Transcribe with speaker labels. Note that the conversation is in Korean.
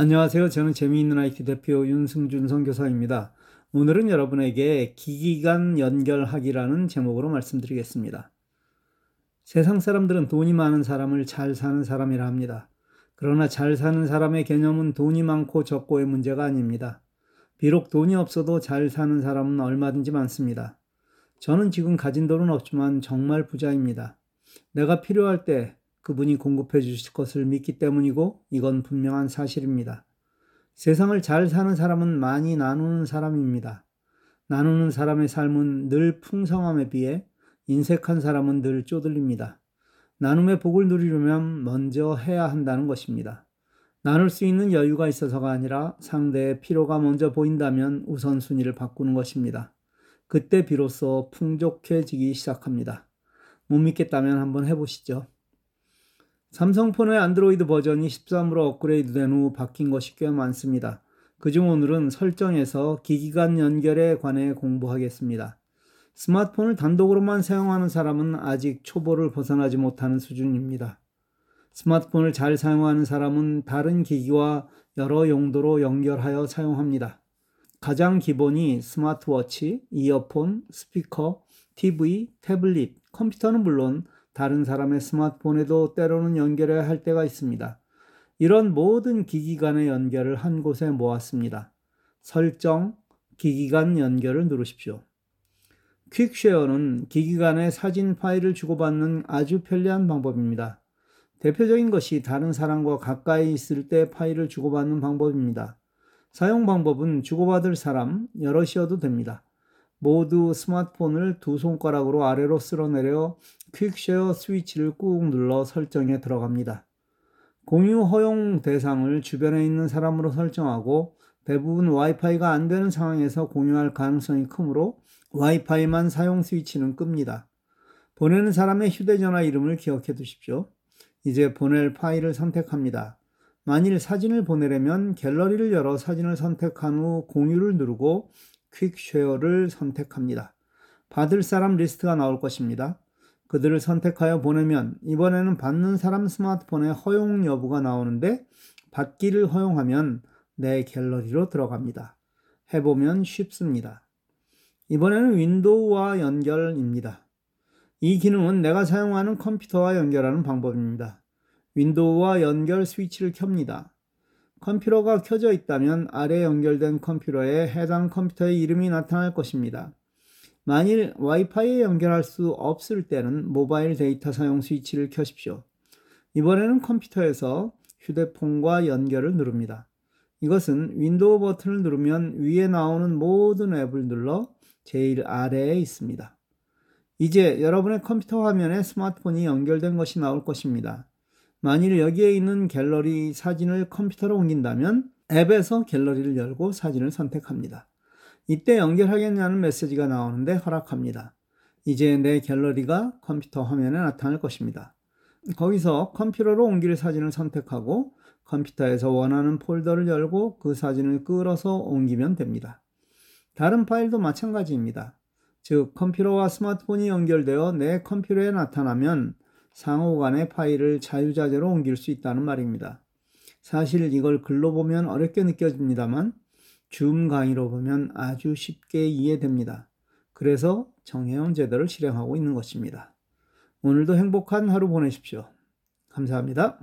Speaker 1: 안녕하세요. 저는 재미있는 IT 대표 윤승준 선교사입니다. 오늘은 여러분에게 기기간 연결하기라는 제목으로 말씀드리겠습니다. 세상 사람들은 돈이 많은 사람을 잘 사는 사람이라 합니다. 그러나 잘 사는 사람의 개념은 돈이 많고 적고의 문제가 아닙니다. 비록 돈이 없어도 잘 사는 사람은 얼마든지 많습니다. 저는 지금 가진 돈은 없지만 정말 부자입니다. 내가 필요할 때 그분이 공급해 주실 것을 믿기 때문이고 이건 분명한 사실입니다. 세상을 잘 사는 사람은 많이 나누는 사람입니다. 나누는 사람의 삶은 늘 풍성함에 비해 인색한 사람은 늘 쪼들립니다. 나눔의 복을 누리려면 먼저 해야 한다는 것입니다. 나눌 수 있는 여유가 있어서가 아니라 상대의 필요가 먼저 보인다면 우선순위를 바꾸는 것입니다. 그때 비로소 풍족해지기 시작합니다. 못 믿겠다면 한번 해보시죠. 삼성폰의 안드로이드 버전이 13으로 업그레이드된 후 바뀐 것이 꽤 많습니다. 그중 오늘은 설정에서 기기 간 연결에 관해 공부하겠습니다. 스마트폰을 단독으로만 사용하는 사람은 아직 초보를 벗어나지 못하는 수준입니다. 스마트폰을 잘 사용하는 사람은 다른 기기와 여러 용도로 연결하여 사용합니다. 가장 기본이 스마트워치, 이어폰, 스피커, TV, 태블릿, 컴퓨터는 물론 다른 사람의 스마트폰에도 때로는 연결해야 할 때가 있습니다. 이런 모든 기기 간의 연결을 한 곳에 모았습니다. 설정, 기기 간 연결을 누르십시오. 퀵쉐어는 기기 간의 사진 파일을 주고받는 아주 편리한 방법입니다. 대표적인 것이 다른 사람과 가까이 있을 때 파일을 주고받는 방법입니다. 사용 방법은 주고받을 사람 여럿이어도 됩니다. 모두 스마트폰을 두 손가락으로 아래로 쓸어내려 퀵쉐어 스위치를 꾹 눌러 설정에 들어갑니다. 공유 허용 대상을 주변에 있는 사람으로 설정하고 대부분 와이파이가 안 되는 상황에서 공유할 가능성이 크므로 와이파이만 사용 스위치는 끕니다. 보내는 사람의 휴대전화 이름을 기억해 두십시오. 이제 보낼 파일을 선택합니다. 만일 사진을 보내려면 갤러리를 열어 사진을 선택한 후 공유를 누르고 퀵쉐어를 선택합니다. 받을 사람 리스트가 나올 것입니다. 그들을 선택하여 보내면 이번에는 받는 사람 스마트폰의 허용 여부가 나오는데 받기를 허용하면 내 갤러리로 들어갑니다. 해보면 쉽습니다. 이번에는 윈도우와 연결입니다. 이 기능은 내가 사용하는 컴퓨터와 연결하는 방법입니다. 윈도우와 연결 스위치를 켭니다. 컴퓨터가 켜져 있다면 아래 연결된 컴퓨터에 해당 컴퓨터의 이름이 나타날 것입니다. 만일 와이파이에 연결할 수 없을 때는 모바일 데이터 사용 스위치를 켜십시오. 이번에는 컴퓨터에서 휴대폰과 연결을 누릅니다. 이것은 윈도우 버튼을 누르면 위에 나오는 모든 앱을 눌러 제일 아래에 있습니다. 이제 여러분의 컴퓨터 화면에 스마트폰이 연결된 것이 나올 것입니다. 만일 여기에 있는 갤러리 사진을 컴퓨터로 옮긴다면 앱에서 갤러리를 열고 사진을 선택합니다. 이때 연결하겠냐는 메시지가 나오는데 허락합니다. 이제 내 갤러리가 컴퓨터 화면에 나타날 것입니다. 거기서 컴퓨터로 옮길 사진을 선택하고 컴퓨터에서 원하는 폴더를 열고 그 사진을 끌어서 옮기면 됩니다. 다른 파일도 마찬가지입니다. 즉, 컴퓨터와 스마트폰이 연결되어 내 컴퓨터에 나타나면 상호 간의 파일을 자유자재로 옮길 수 있다는 말입니다. 사실 이걸 글로 보면 어렵게 느껴집니다만 줌 강의로 보면 아주 쉽게 이해됩니다. 그래서 정해온 제도를 실행하고 있는 것입니다. 오늘도 행복한 하루 보내십시오. 감사합니다.